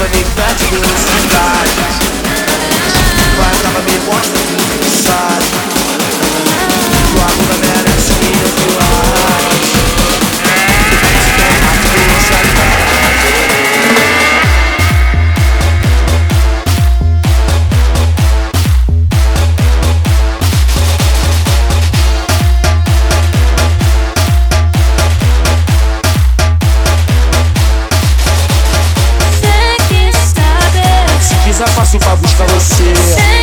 up and me, watch the blue side casa passo é pra buscar você.